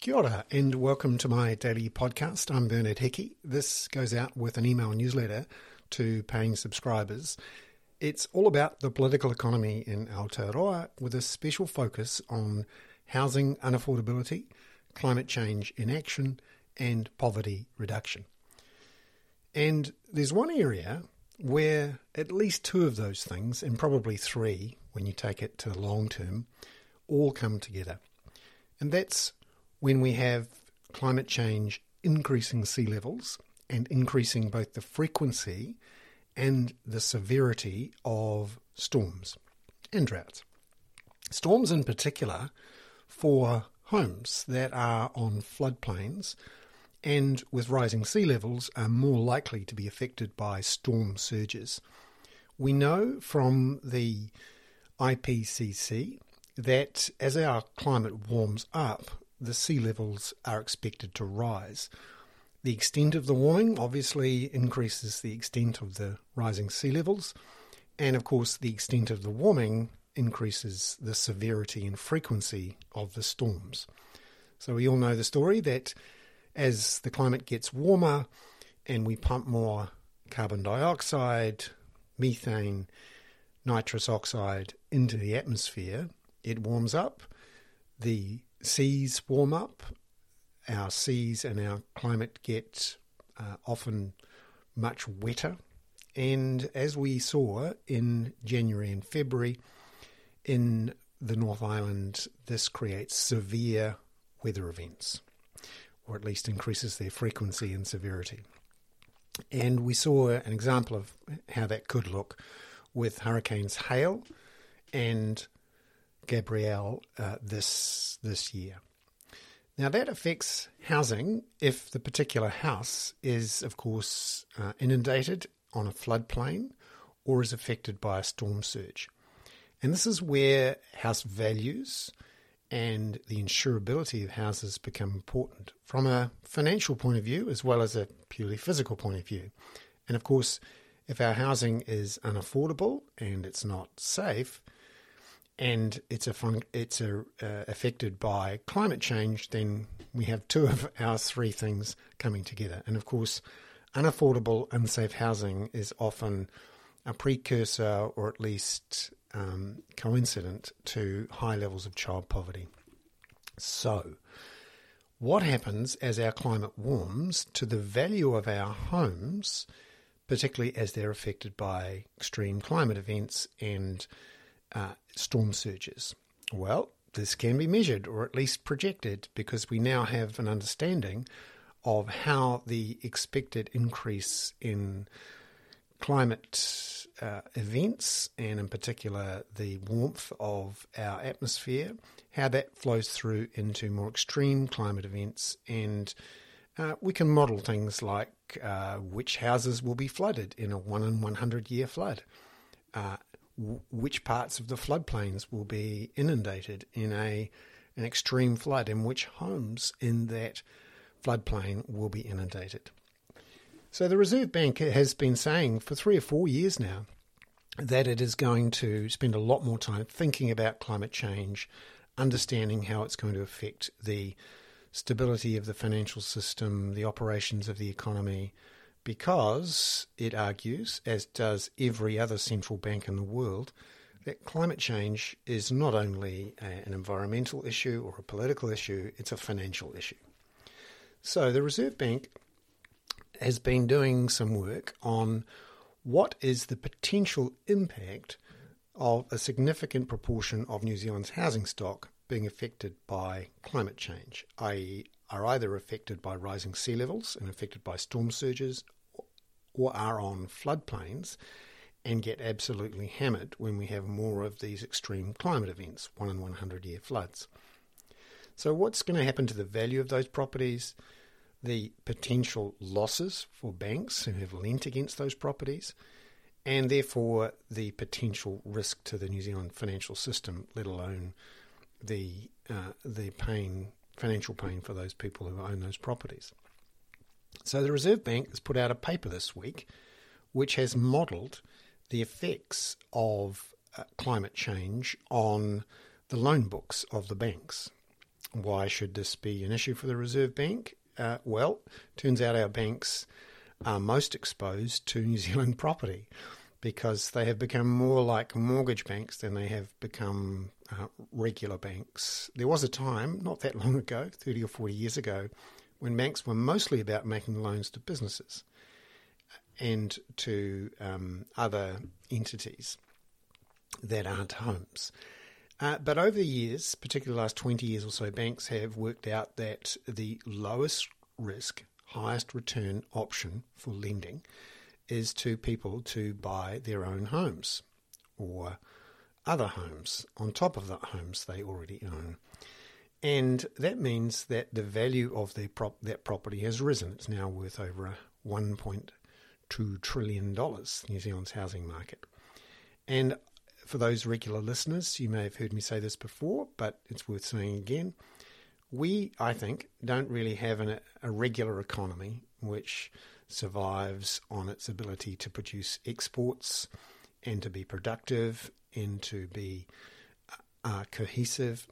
Kia ora, and welcome to my daily podcast. I'm Bernard Hickey. This goes out with an email newsletter to paying subscribers. It's all about the political economy in Aotearoa with a special focus on housing unaffordability, climate change inaction, and poverty reduction. And there's one area where at least two of those things, and probably three when you take it to the long term, all come together. And that's when we have climate change increasing sea levels and increasing both the frequency and the severity of storms and droughts. Storms, in particular, for homes that are on floodplains and with rising sea levels are more likely to be affected by storm surges. We know from the IPCC that as our climate warms up, the sea levels are expected to rise. The extent of the warming obviously increases the extent of the rising sea levels, and of course, the extent of the warming increases the severity and frequency of the storms. So, we all know the story that as the climate gets warmer and we pump more carbon dioxide, methane, nitrous oxide into the atmosphere, it warms up, the seas warm up, our seas and our climate get uh, often much wetter. And as we saw in January and February in the North Island, this creates severe weather events, or at least increases their frequency and severity. And we saw an example of how that could look with hurricanes Hale and Gabrielle uh, this this year. Now that affects housing if the particular house is, of course, uh, inundated on a floodplain or is affected by a storm surge. And this is where house values and the insurability of houses become important from a financial point of view as well as a purely physical point of view. And of course, if our housing is unaffordable and it's not safe, and it's a fun, it's a, uh, affected by climate change, then we have two of our three things coming together. And of course, unaffordable, unsafe housing is often a precursor or at least um, coincident to high levels of child poverty. So, what happens as our climate warms to the value of our homes, particularly as they're affected by extreme climate events and uh, storm surges? Well, this can be measured or at least projected because we now have an understanding of how the expected increase in climate uh, events and in particular the warmth of our atmosphere, how that flows through into more extreme climate events and uh, we can model things like uh, which houses will be flooded in a 1 in 100 year flood. Which parts of the floodplains will be inundated in a an extreme flood and which homes in that floodplain will be inundated. So the Reserve Bank has been saying for three or four years now that it is going to spend a lot more time thinking about climate change, understanding how it's going to affect the stability of the financial system, the operations of the economy, because it argues, as does every other central bank in the world, that climate change is not only a, an environmental issue or a political issue, it's a financial issue. So the Reserve Bank has been doing some work on what is the potential impact of a significant proportion of New Zealand's housing stock being affected by climate change, i.e., are either affected by rising sea levels and affected by storm surges or are on floodplains and get absolutely hammered when we have more of these extreme climate events, one in 100 year floods. So, what's going to happen to the value of those properties? The potential losses for banks who have lent against those properties, and therefore the potential risk to the New Zealand financial system, let alone the uh, the pain, financial pain for those people who own those properties. So the Reserve Bank has put out a paper this week which has modelled the effects of uh, climate change on the loan books of the banks. Why should this be an issue for the Reserve Bank? Uh, well, turns out our banks are most exposed to New Zealand property because they have become more like mortgage banks than they have become uh, regular banks. There was a time, not that long ago, 30 or 40 years ago, when banks were mostly about making loans to businesses and to um, other entities that aren't homes. Uh, but over the years, particularly the last 20 years or so, banks have worked out that the lowest risk, highest return option for lending is to people to buy their own homes or other homes on top of the homes they already own. And that means that the value of the prop- that property has risen. It's now worth over $1.2 trillion, New Zealand's housing market. And for those regular listeners, you may have heard me say this before, but it's worth saying again. We, I think, don't really have an, a regular economy which survives on its ability to produce exports and to be productive and to be uh, cohesive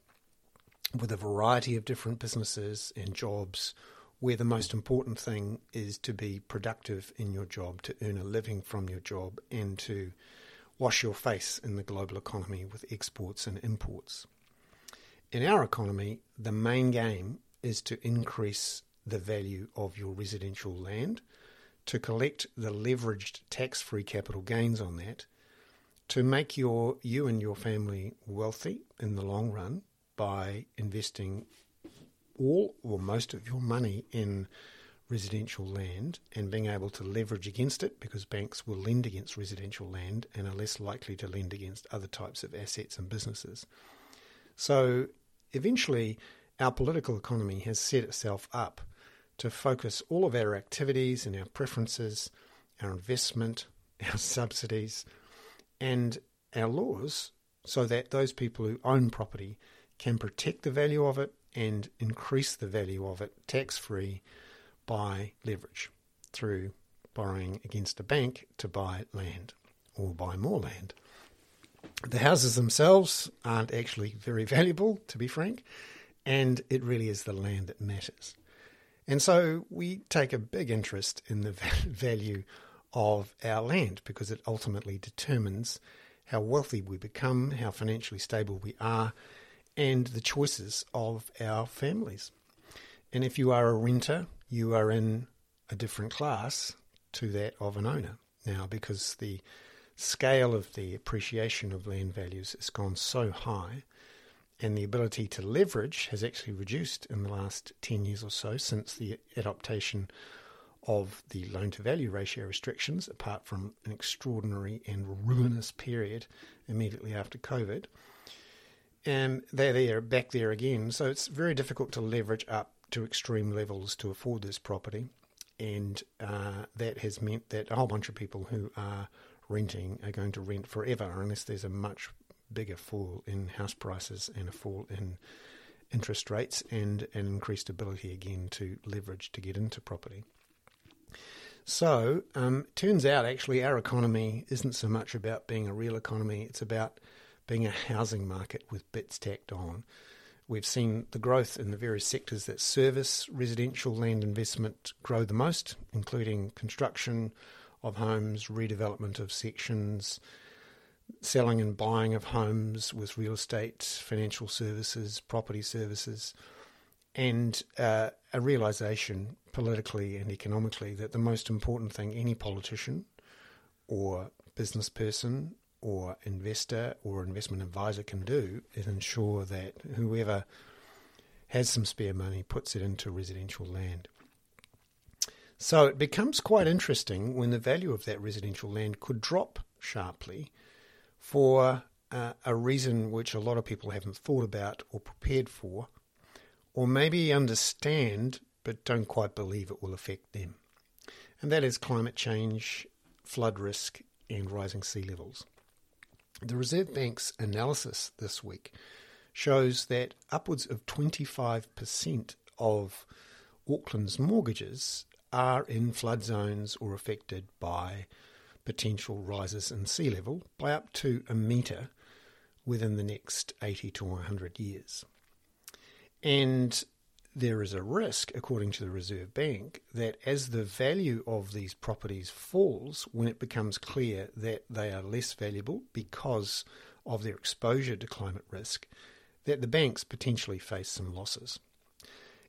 with a variety of different businesses and jobs where the most important thing is to be productive in your job, to earn a living from your job, and to wash your face in the global economy with exports and imports. In our economy, the main game is to increase the value of your residential land, to collect the leveraged tax free capital gains on that, to make your you and your family wealthy in the long run by investing all or most of your money in residential land and being able to leverage against it because banks will lend against residential land and are less likely to lend against other types of assets and businesses. So eventually, our political economy has set itself up to focus all of our activities and our preferences, our investment, our subsidies, and our laws so that those people who own property can protect the value of it and increase the value of it tax free by leverage through borrowing against a bank to buy land or buy more land. The houses themselves aren't actually very valuable, to be frank, and it really is the land that matters. And so we take a big interest in the value of our land because it ultimately determines how wealthy we become, how financially stable we are, and the choices of our families. And if you are a renter, you are in a different class to that of an owner now because the scale of the appreciation of land values has gone so high and the ability to leverage has actually reduced in the last 10 years or so since the adaptation of the loan to value ratio restrictions, apart from an extraordinary and ruinous period immediately after COVID. And they're there, back there again. So it's very difficult to leverage up to extreme levels to afford this property, and uh, that has meant that a whole bunch of people who are renting are going to rent forever unless there's a much bigger fall in house prices and a fall in interest rates and an increased ability again to leverage to get into property. So, um, turns out actually our economy isn't so much about being a real economy, it's about being a housing market with bits tacked on. We've seen the growth in the various sectors that service residential land investment grow the most, including construction of homes, redevelopment of sections, selling and buying of homes with real estate, financial services, property services, and uh, a realization politically and economically that the most important thing any politician or business person or investor or investment advisor can do is ensure that whoever has some spare money puts it into residential land. So it becomes quite interesting when the value of that residential land could drop sharply for uh, a reason which a lot of people haven't thought about or prepared for, or maybe understand but don't quite believe it will affect them. And that is climate change, flood risk, and rising sea levels. The Reserve Bank's analysis this week shows that upwards of 25% of Auckland's mortgages are in flood zones or affected by potential rises in sea level by up to a metre within the next 80 to 100 years. And there is a risk, according to the Reserve Bank, that as the value of these properties falls, when it becomes clear that they are less valuable because of their exposure to climate risk, that the banks potentially face some losses.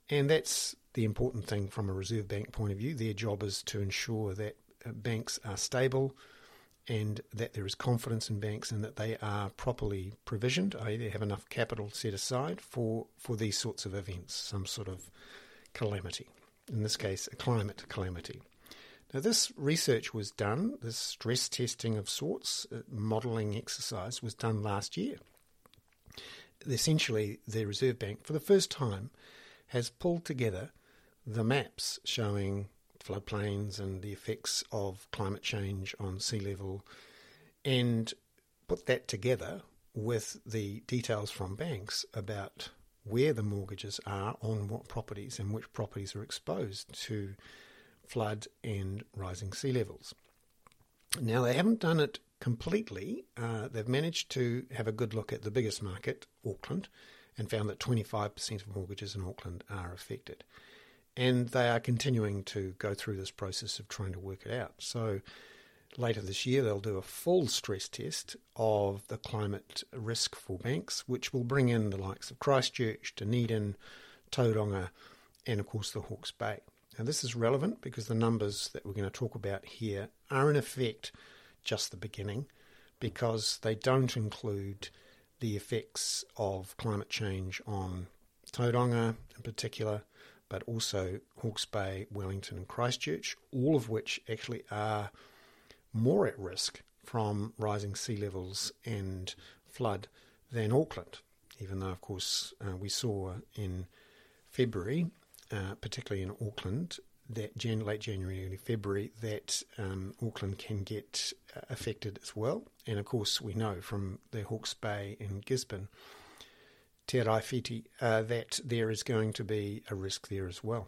And that's the important thing from a Reserve Bank point of view. Their job is to ensure that uh, banks are stable and that there is confidence in banks and that they are properly provisioned, i.e., they have enough capital set aside for, for these sorts of events, some sort of calamity. In this case, a climate calamity. Now, this research was done, this stress testing of sorts, uh, modelling exercise was done last year. Essentially, the Reserve Bank, for the first time, has pulled together the maps showing floodplains and the effects of climate change on sea level, and put that together with the details from banks about where the mortgages are on what properties and which properties are exposed to flood and rising sea levels. Now, they haven't done it completely. Uh, they've managed to have a good look at the biggest market, Auckland, and found that 25% of mortgages in Auckland are affected and they are continuing to go through this process of trying to work it out. So later this year, they'll do a full stress test of the climate risk for banks, which will bring in the likes of Christchurch, Dunedin, Tauranga, and of course the Hawke's Bay. Now, this is relevant because the numbers that we're going to talk about here are in effect just the beginning because they don't include the effects of climate change on Tauranga in particular, but also Hawke's Bay, Wellington, and Christchurch, all of which actually are more at risk from rising sea levels and flood than Auckland, even though, of course, uh, we saw in February, uh, particularly in Auckland, that Jan- late January, early February, that um, Auckland can get uh, affected as well. And of course, we know from the Hawke's Bay and Gisborne Te Tairāwhiti, uh, that there is going to be a risk there as well.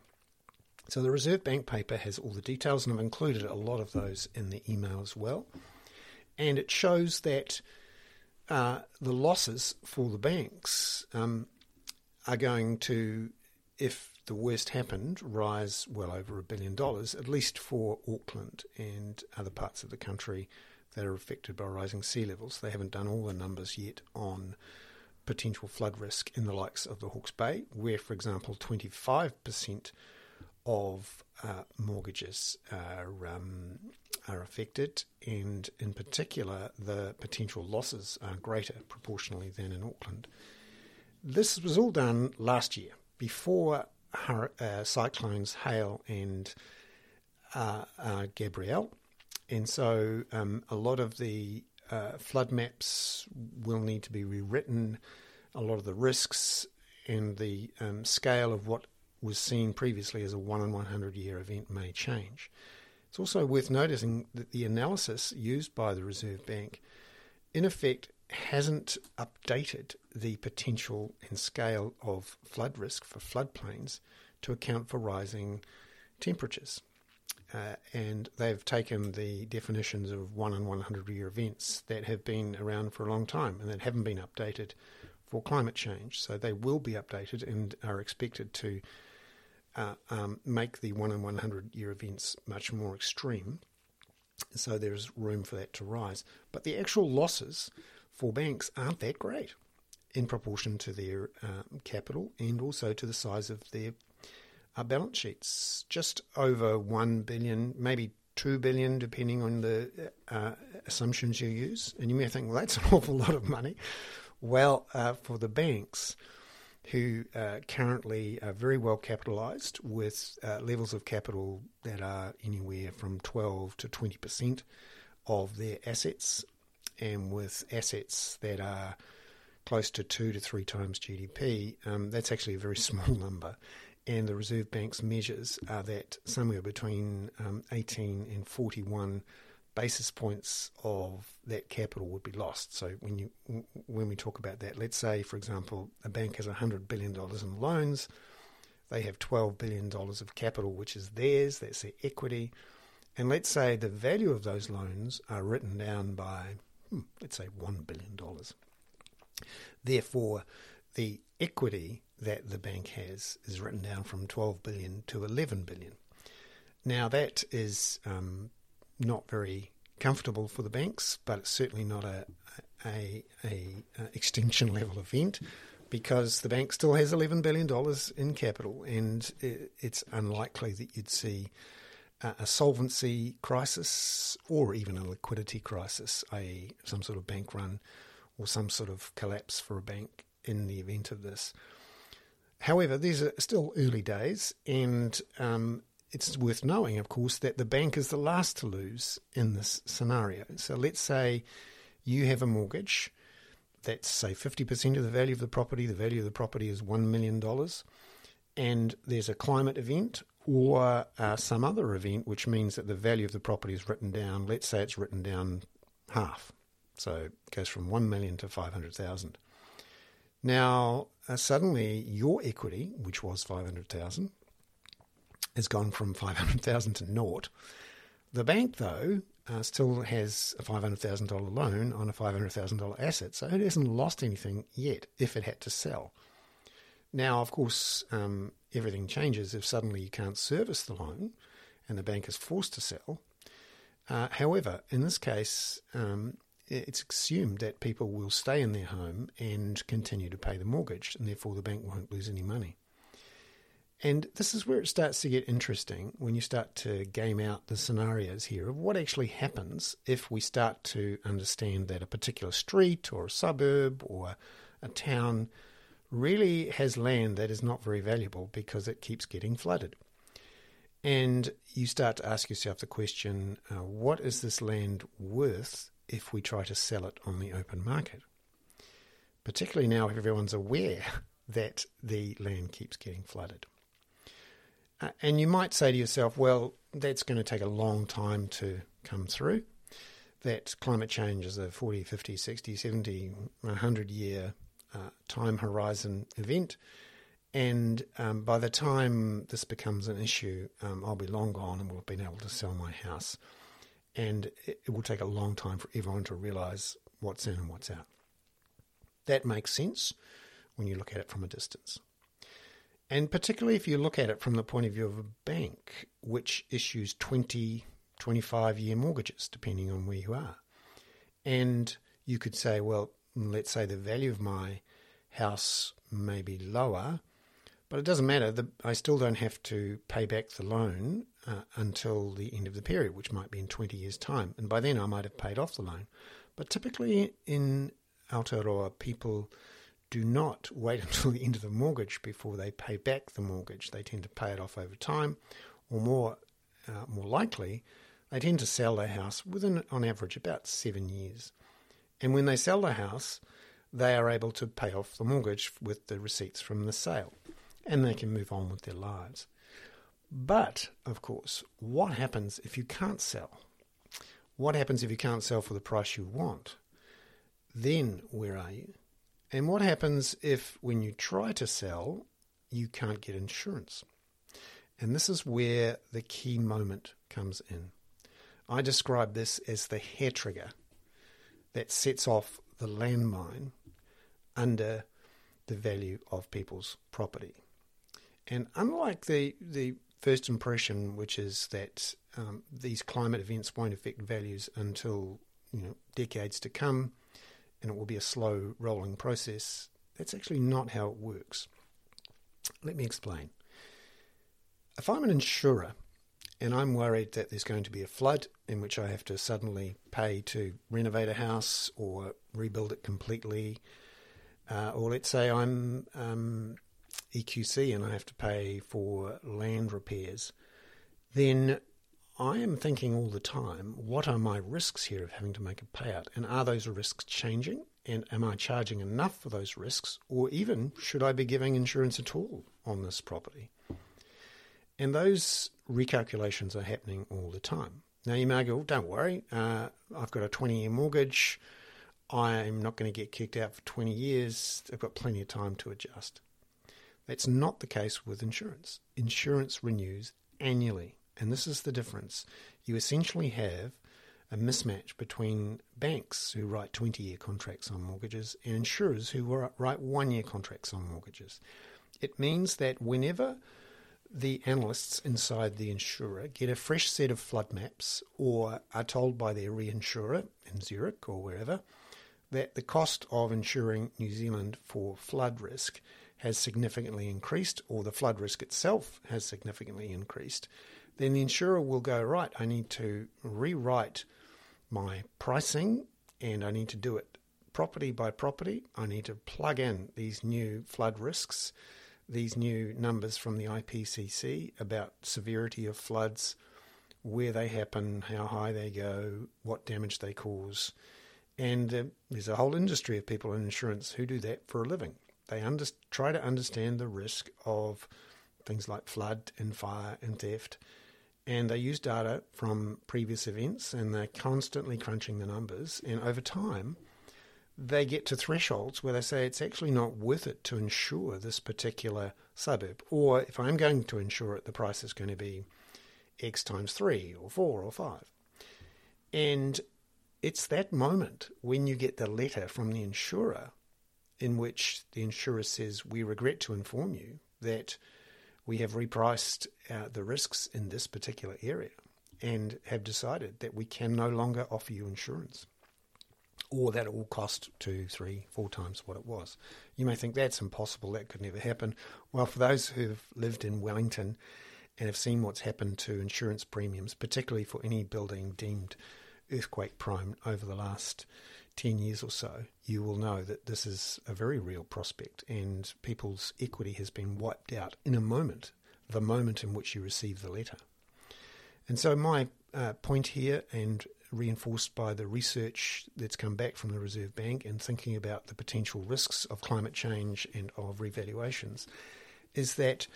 So the Reserve Bank paper has all the details, and I've included a lot of those in the email as well. And it shows that uh, the losses for the banks um, are going to, if the worst happened, rise well over a billion dollars, at least for Auckland and other parts of the country that are affected by rising sea levels. They haven't done all the numbers yet on potential flood risk in the likes of the Hawke's Bay, where, for example, 25% of uh, mortgages are, um, are affected, and in particular, the potential losses are greater proportionally than in Auckland. This was all done last year before uh, cyclones Hale and uh, uh, Gabrielle. And so um, a lot of the uh, flood maps will need to be rewritten. A lot of the risks and the um, scale of what was seen previously as a 1 in 100 year event may change. It's also worth noticing that the analysis used by the Reserve Bank, in effect, hasn't updated the potential and scale of flood risk for floodplains to account for rising temperatures. Uh, and they've taken the definitions of one in 100 year events that have been around for a long time and that haven't been updated for climate change. So they will be updated and are expected to uh, um, make the one in 100 year events much more extreme. So there's room for that to rise. But the actual losses for banks aren't that great in proportion to their uh, capital and also to the size of their our balance sheets just over 1 billion, maybe 2 billion, depending on the uh, assumptions you use. And you may think, well, that's an awful lot of money. Well, uh, for the banks, who uh, currently are very well capitalised with uh, levels of capital that are anywhere from 12 to 20% of their assets, and with assets that are close to two to three times GDP, um, that's actually a very small number and the Reserve Bank's measures are that somewhere between um, 18 and 41 basis points of that capital would be lost. So when you when we talk about that, let's say, for example, a bank has 100 billion dollars in loans, they have 12 billion dollars of capital, which is theirs. That's their equity, and let's say the value of those loans are written down by, hmm, let's say, one billion dollars. Therefore, the equity that the bank has is written down from 12 billion to 11 billion. Now that is um, not very comfortable for the banks, but it's certainly not a, a, a, a extinction level event because the bank still has $11 billion in capital, and it's unlikely that you'd see a solvency crisis or even a liquidity crisis, i.e., some sort of bank run or some sort of collapse for a bank in the event of this. However, these are still early days, and um, it's worth knowing, of course, that the bank is the last to lose in this scenario. So let's say you have a mortgage that's, say, 50% of the value of the property, the value of the property is $1 million, and there's a climate event or uh, some other event which means that the value of the property is written down, let's say it's written down half. So it goes from 1 million to 500,000. Now, uh, suddenly your equity, which was 500,000, has gone from 500,000 to naught. The bank, though, uh, still has a $500,000 loan on a $500,000 asset, so it hasn't lost anything yet if it had to sell. Now, of course, um, everything changes if suddenly you can't service the loan and the bank is forced to sell. Uh, however, in this case, um, it's assumed that people will stay in their home and continue to pay the mortgage, and therefore the bank won't lose any money. And this is where it starts to get interesting when you start to game out the scenarios here of what actually happens if we start to understand that a particular street or a suburb or a town really has land that is not very valuable because it keeps getting flooded. And you start to ask yourself the question uh, what is this land worth if we try to sell it on the open market? Particularly now, if everyone's aware that the land keeps getting flooded. Uh, and you might say to yourself, well, that's going to take a long time to come through. That climate change is a 40, 50, 60, 70, 100 year uh, time horizon event. And um, by the time this becomes an issue, um, I'll be long gone and will have been able to sell my house. And it, will take a long time for everyone to realize what's in and what's out. That makes sense when you look at it from a distance. And particularly if you look at it from the point of view of a bank, which issues 20, 25 year mortgages, depending on where you are. And you could say, well, let's say the value of my house may be lower, but it doesn't matter. The, I still don't have to pay back the loan uh, until the end of the period, which might be in 20 years' time. And by then I might have paid off the loan. But typically in Aotearoa, people do not wait until the end of the mortgage before they pay back the mortgage. They tend to pay it off over time, or more, uh, more likely, they tend to sell their house within, on average, about seven years. And when they sell the house, they are able to pay off the mortgage with the receipts from the sale, and they can move on with their lives. But, of course, what happens if you can't sell? What happens if you can't sell for the price you want? Then, where are you? And what happens if, when you try to sell, you can't get insurance? And this is where the key moment comes in. I describe this as the hair trigger that sets off the landmine under the value of people's property. And unlike the, the first impression, which is that um, these climate events won't affect values until you know decades to come, and it will be a slow rolling process. That's actually not how it works. Let me explain. If I'm an insurer and I'm worried that there's going to be a flood in which I have to suddenly pay to renovate a house or rebuild it completely, uh, or let's say I'm um, EQC and I have to pay for land repairs, then I am thinking all the time, what are my risks here of having to make a payout? And are those risks changing? And am I charging enough for those risks? Or even, should I be giving insurance at all on this property? And those recalculations are happening all the time. Now, you may go, don't worry, uh, I've got a 20 year mortgage. I'm not going to get kicked out for 20 years. I've got plenty of time to adjust. That's not the case with insurance. Insurance renews annually. And this is the difference. You essentially have a mismatch between banks who write 20 year contracts on mortgages and insurers who write one year contracts on mortgages. It means that whenever the analysts inside the insurer get a fresh set of flood maps or are told by their reinsurer in Zurich or wherever that the cost of insuring New Zealand for flood risk has significantly increased or the flood risk itself has significantly increased, then the insurer will go, right, I need to rewrite my pricing and I need to do it property by property. I need to plug in these new flood risks these new numbers from the IPCC about severity of floods, where they happen, how high they go, what damage they cause. And uh, there's a whole industry of people in insurance who do that for a living. They under- try to understand the risk of things like flood and fire and theft. And they use data from previous events and they're constantly crunching the numbers. And over time, they get to thresholds where they say it's actually not worth it to insure this particular suburb. Or if I'm going to insure it, the price is going to be X times three or four or five. And it's that moment when you get the letter from the insurer in which the insurer says, We regret to inform you that we have repriced uh, the risks in this particular area and have decided that we can no longer offer you insurance or that it will cost two, three, four times what it was. You may think that's impossible, that could never happen. Well, for those who've lived in Wellington and have seen what's happened to insurance premiums, particularly for any building deemed earthquake prone over the last 10 years or so, you will know that this is a very real prospect and people's equity has been wiped out in a moment, the moment in which you receive the letter. And so, my uh, point here, and reinforced by the research that's come back from the Reserve Bank and thinking about the potential risks of climate change and of revaluations, is that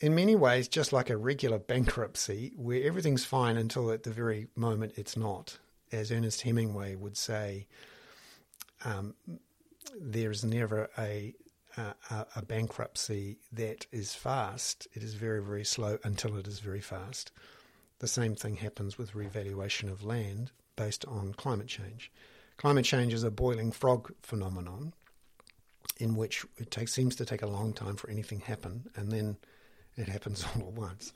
in many ways, just like a regular bankruptcy, where everything's fine until at the very moment it's not, as Ernest Hemingway would say, um, there is never a, a, a bankruptcy that is fast. It is very, very slow until it is very fast. The same thing happens with revaluation of land based on climate change. Climate change is a boiling frog phenomenon in which it seems to take a long time for anything happen, and then it happens all at once.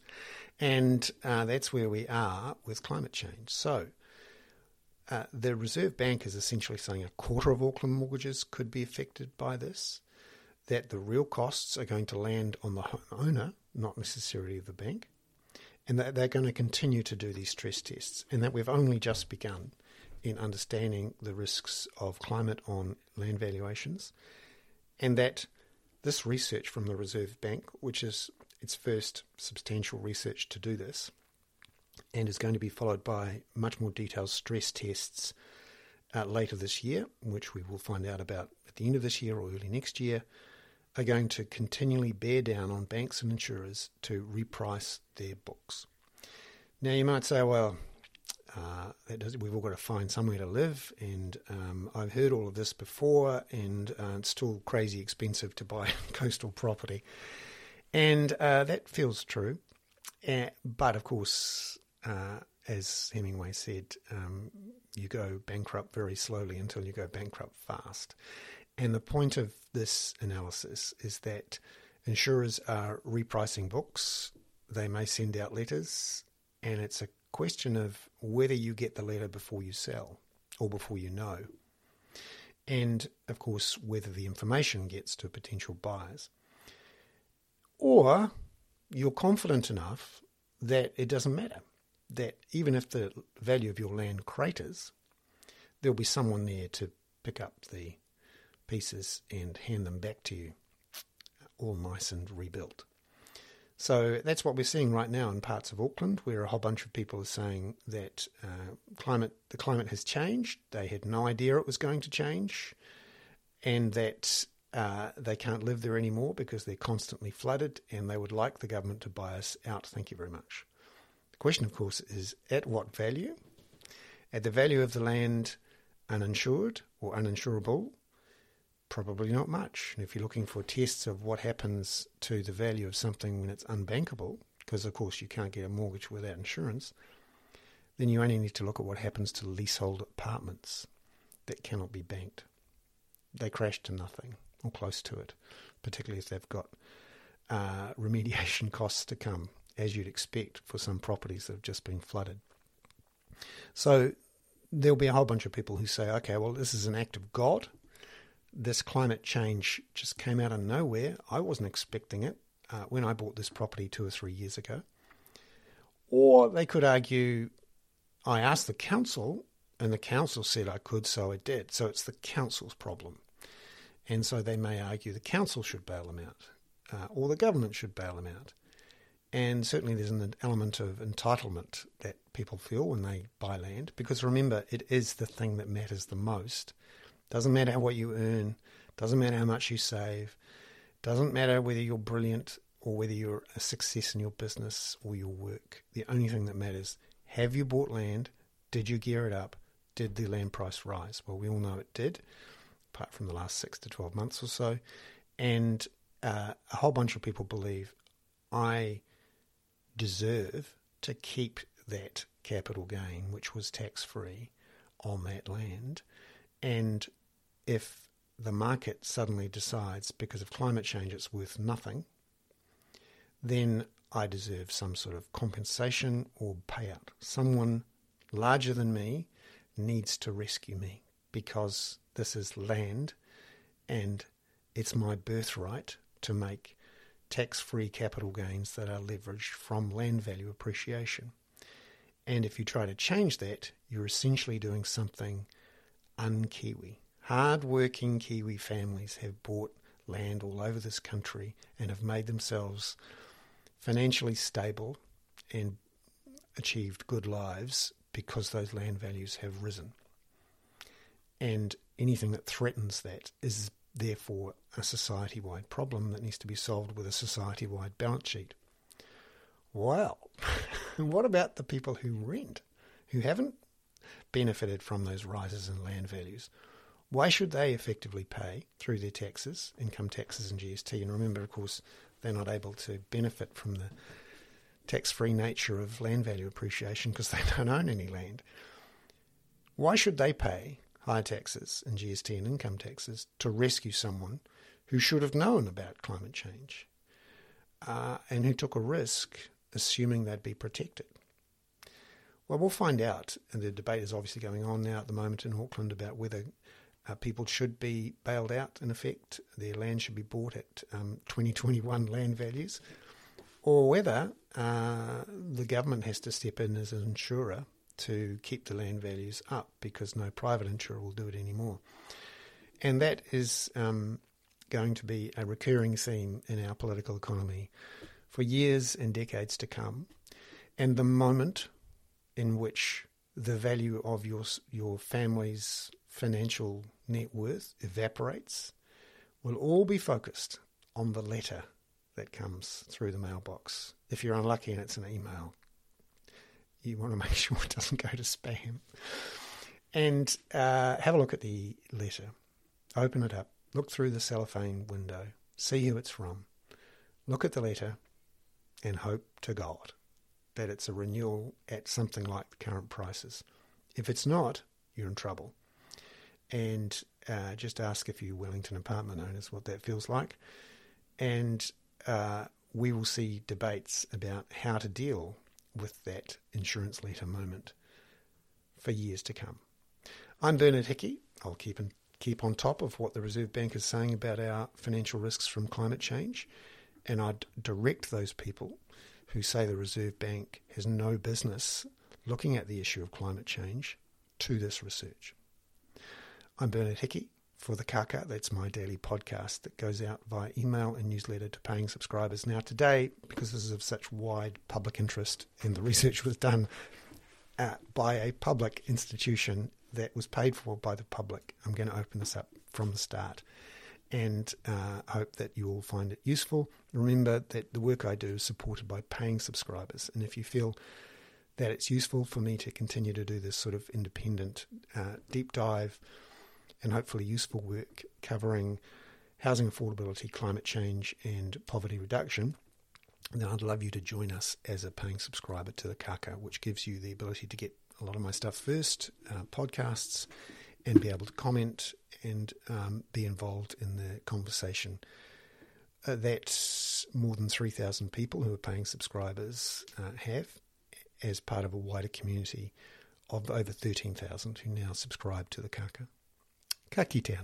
And uh, that's where we are with climate change. So uh, the Reserve Bank is essentially saying a quarter of Auckland mortgages could be affected by this, that the real costs are going to land on the owner, not necessarily the bank and that they're going to continue to do these stress tests, and that we've only just begun in understanding the risks of climate on land valuations, and that this research from the Reserve Bank, which is its first substantial research to do this, and is going to be followed by much more detailed stress tests uh, later this year, which we will find out about at the end of this year or early next year, are going to continually bear down on banks and insurers to reprice their books. Now, you might say, well, uh, we've all got to find somewhere to live, and um, I've heard all of this before, and uh, it's still crazy expensive to buy coastal property. And uh, that feels true. Uh, but of course, uh, as Hemingway said, um, you go bankrupt very slowly until you go bankrupt fast. And the point of this analysis is that insurers are repricing books. They may send out letters, and it's a question of whether you get the letter before you sell or before you know. And of course, whether the information gets to potential buyers. Or you're confident enough that it doesn't matter, that even if the value of your land craters, there'll be someone there to pick up the pieces and hand them back to you, all nice and rebuilt. So that's what we're seeing right now in parts of Auckland, where a whole bunch of people are saying that uh, climate the climate has changed. They had no idea it was going to change, and that uh, they can't live there anymore because they're constantly flooded, and they would like the government to buy us out. Thank you very much. Question, of course, is at what value? At the value of the land uninsured or uninsurable, Probably not much. And if you're looking for tests of what happens to the value of something when it's unbankable, because of course you can't get a mortgage without insurance, then you only need to look at what happens to leasehold apartments that cannot be banked. They crash to nothing or close to it, particularly if they've got uh, remediation costs to come, as you'd expect for some properties that have just been flooded. So there'll be a whole bunch of people who say, okay, well, this is an act of God. This climate change just came out of nowhere. I wasn't expecting it uh, when I bought this property two or three years ago. Or they could argue, I asked the council, and the council said I could, so I did. So it's the council's problem. And so they may argue the council should bail them out, uh, or the government should bail them out. And certainly there's an element of entitlement that people feel when they buy land, because remember, it is the thing that matters the most. Doesn't matter what you earn, doesn't matter how much you save, doesn't matter whether you're brilliant or whether you're a success in your business or your work. The only thing that matters have you bought land? Did you gear it up? Did the land price rise? Well, we all know it did, apart from the last six to 12 months or so. And uh, a whole bunch of people believe I deserve to keep that capital gain, which was tax free, on that land. And if the market suddenly decides because of climate change it's worth nothing, then I deserve some sort of compensation or payout. Someone larger than me needs to rescue me because this is land and it's my birthright to make tax free capital gains that are leveraged from land value appreciation. And if you try to change that, you're essentially doing something un Kiwi. Hard working Kiwi families have bought land all over this country and have made themselves financially stable and achieved good lives because those land values have risen. And anything that threatens that is therefore a society wide problem that needs to be solved with a society wide balance sheet. Well, what about the people who rent, who haven't benefited from those rises in land values? Why should they effectively pay through their taxes, income taxes and GST? And remember, of course, they're not able to benefit from the tax free nature of land value appreciation because they don't own any land. Why should they pay higher taxes and GST and income taxes to rescue someone who should have known about climate change uh, and who took a risk assuming they'd be protected? Well, we'll find out. And the debate is obviously going on now at the moment in Auckland about whether uh, people should be bailed out, in effect, their land should be bought at um, 2021 land values, or whether uh, the government has to step in as an insurer to keep the land values up because no private insurer will do it anymore. And that is um, going to be a recurring theme in our political economy for years and decades to come. And the moment in which the value of your your family's financial net worth evaporates will all be focused on the letter that comes through the mailbox. If you're unlucky and it's an email, you want to make sure it doesn't go to spam. And uh, have a look at the letter. Open it up. Look through the cellophane window. See who it's from. Look at the letter and hope to God that it's a renewal at something like the current prices. If it's not, you're in trouble. And uh, just ask a few Wellington apartment owners what that feels like. And uh, we will see debates about how to deal with that insurance letter moment for years to come. I'm Bernard Hickey. I'll keep in, keep on top of what the Reserve Bank is saying about our financial risks from climate change, and I'd direct those people who say the Reserve Bank has no business looking at the issue of climate change to this research. I'm Bernard Hickey for the Kaka. That's my daily podcast that goes out via email and newsletter to paying subscribers. Now, today, because this is of such wide public interest and the research was done uh, by a public institution that was paid for by the public, I'm going to open this up from the start and uh, hope that you all find it useful. Remember that the work I do is supported by paying subscribers, and if you feel that it's useful for me to continue to do this sort of independent uh, deep dive and hopefully useful work covering housing affordability, climate change, and poverty reduction, then I'd love you to join us as a paying subscriber to the Kaka, which gives you the ability to get a lot of my stuff first, uh, podcasts, and be able to comment and um, be involved in the conversation. Uh, that more than 3,000 people who are paying subscribers uh, have as part of a wider community of over 13,000 who now subscribe to the Kaka. Ka kite.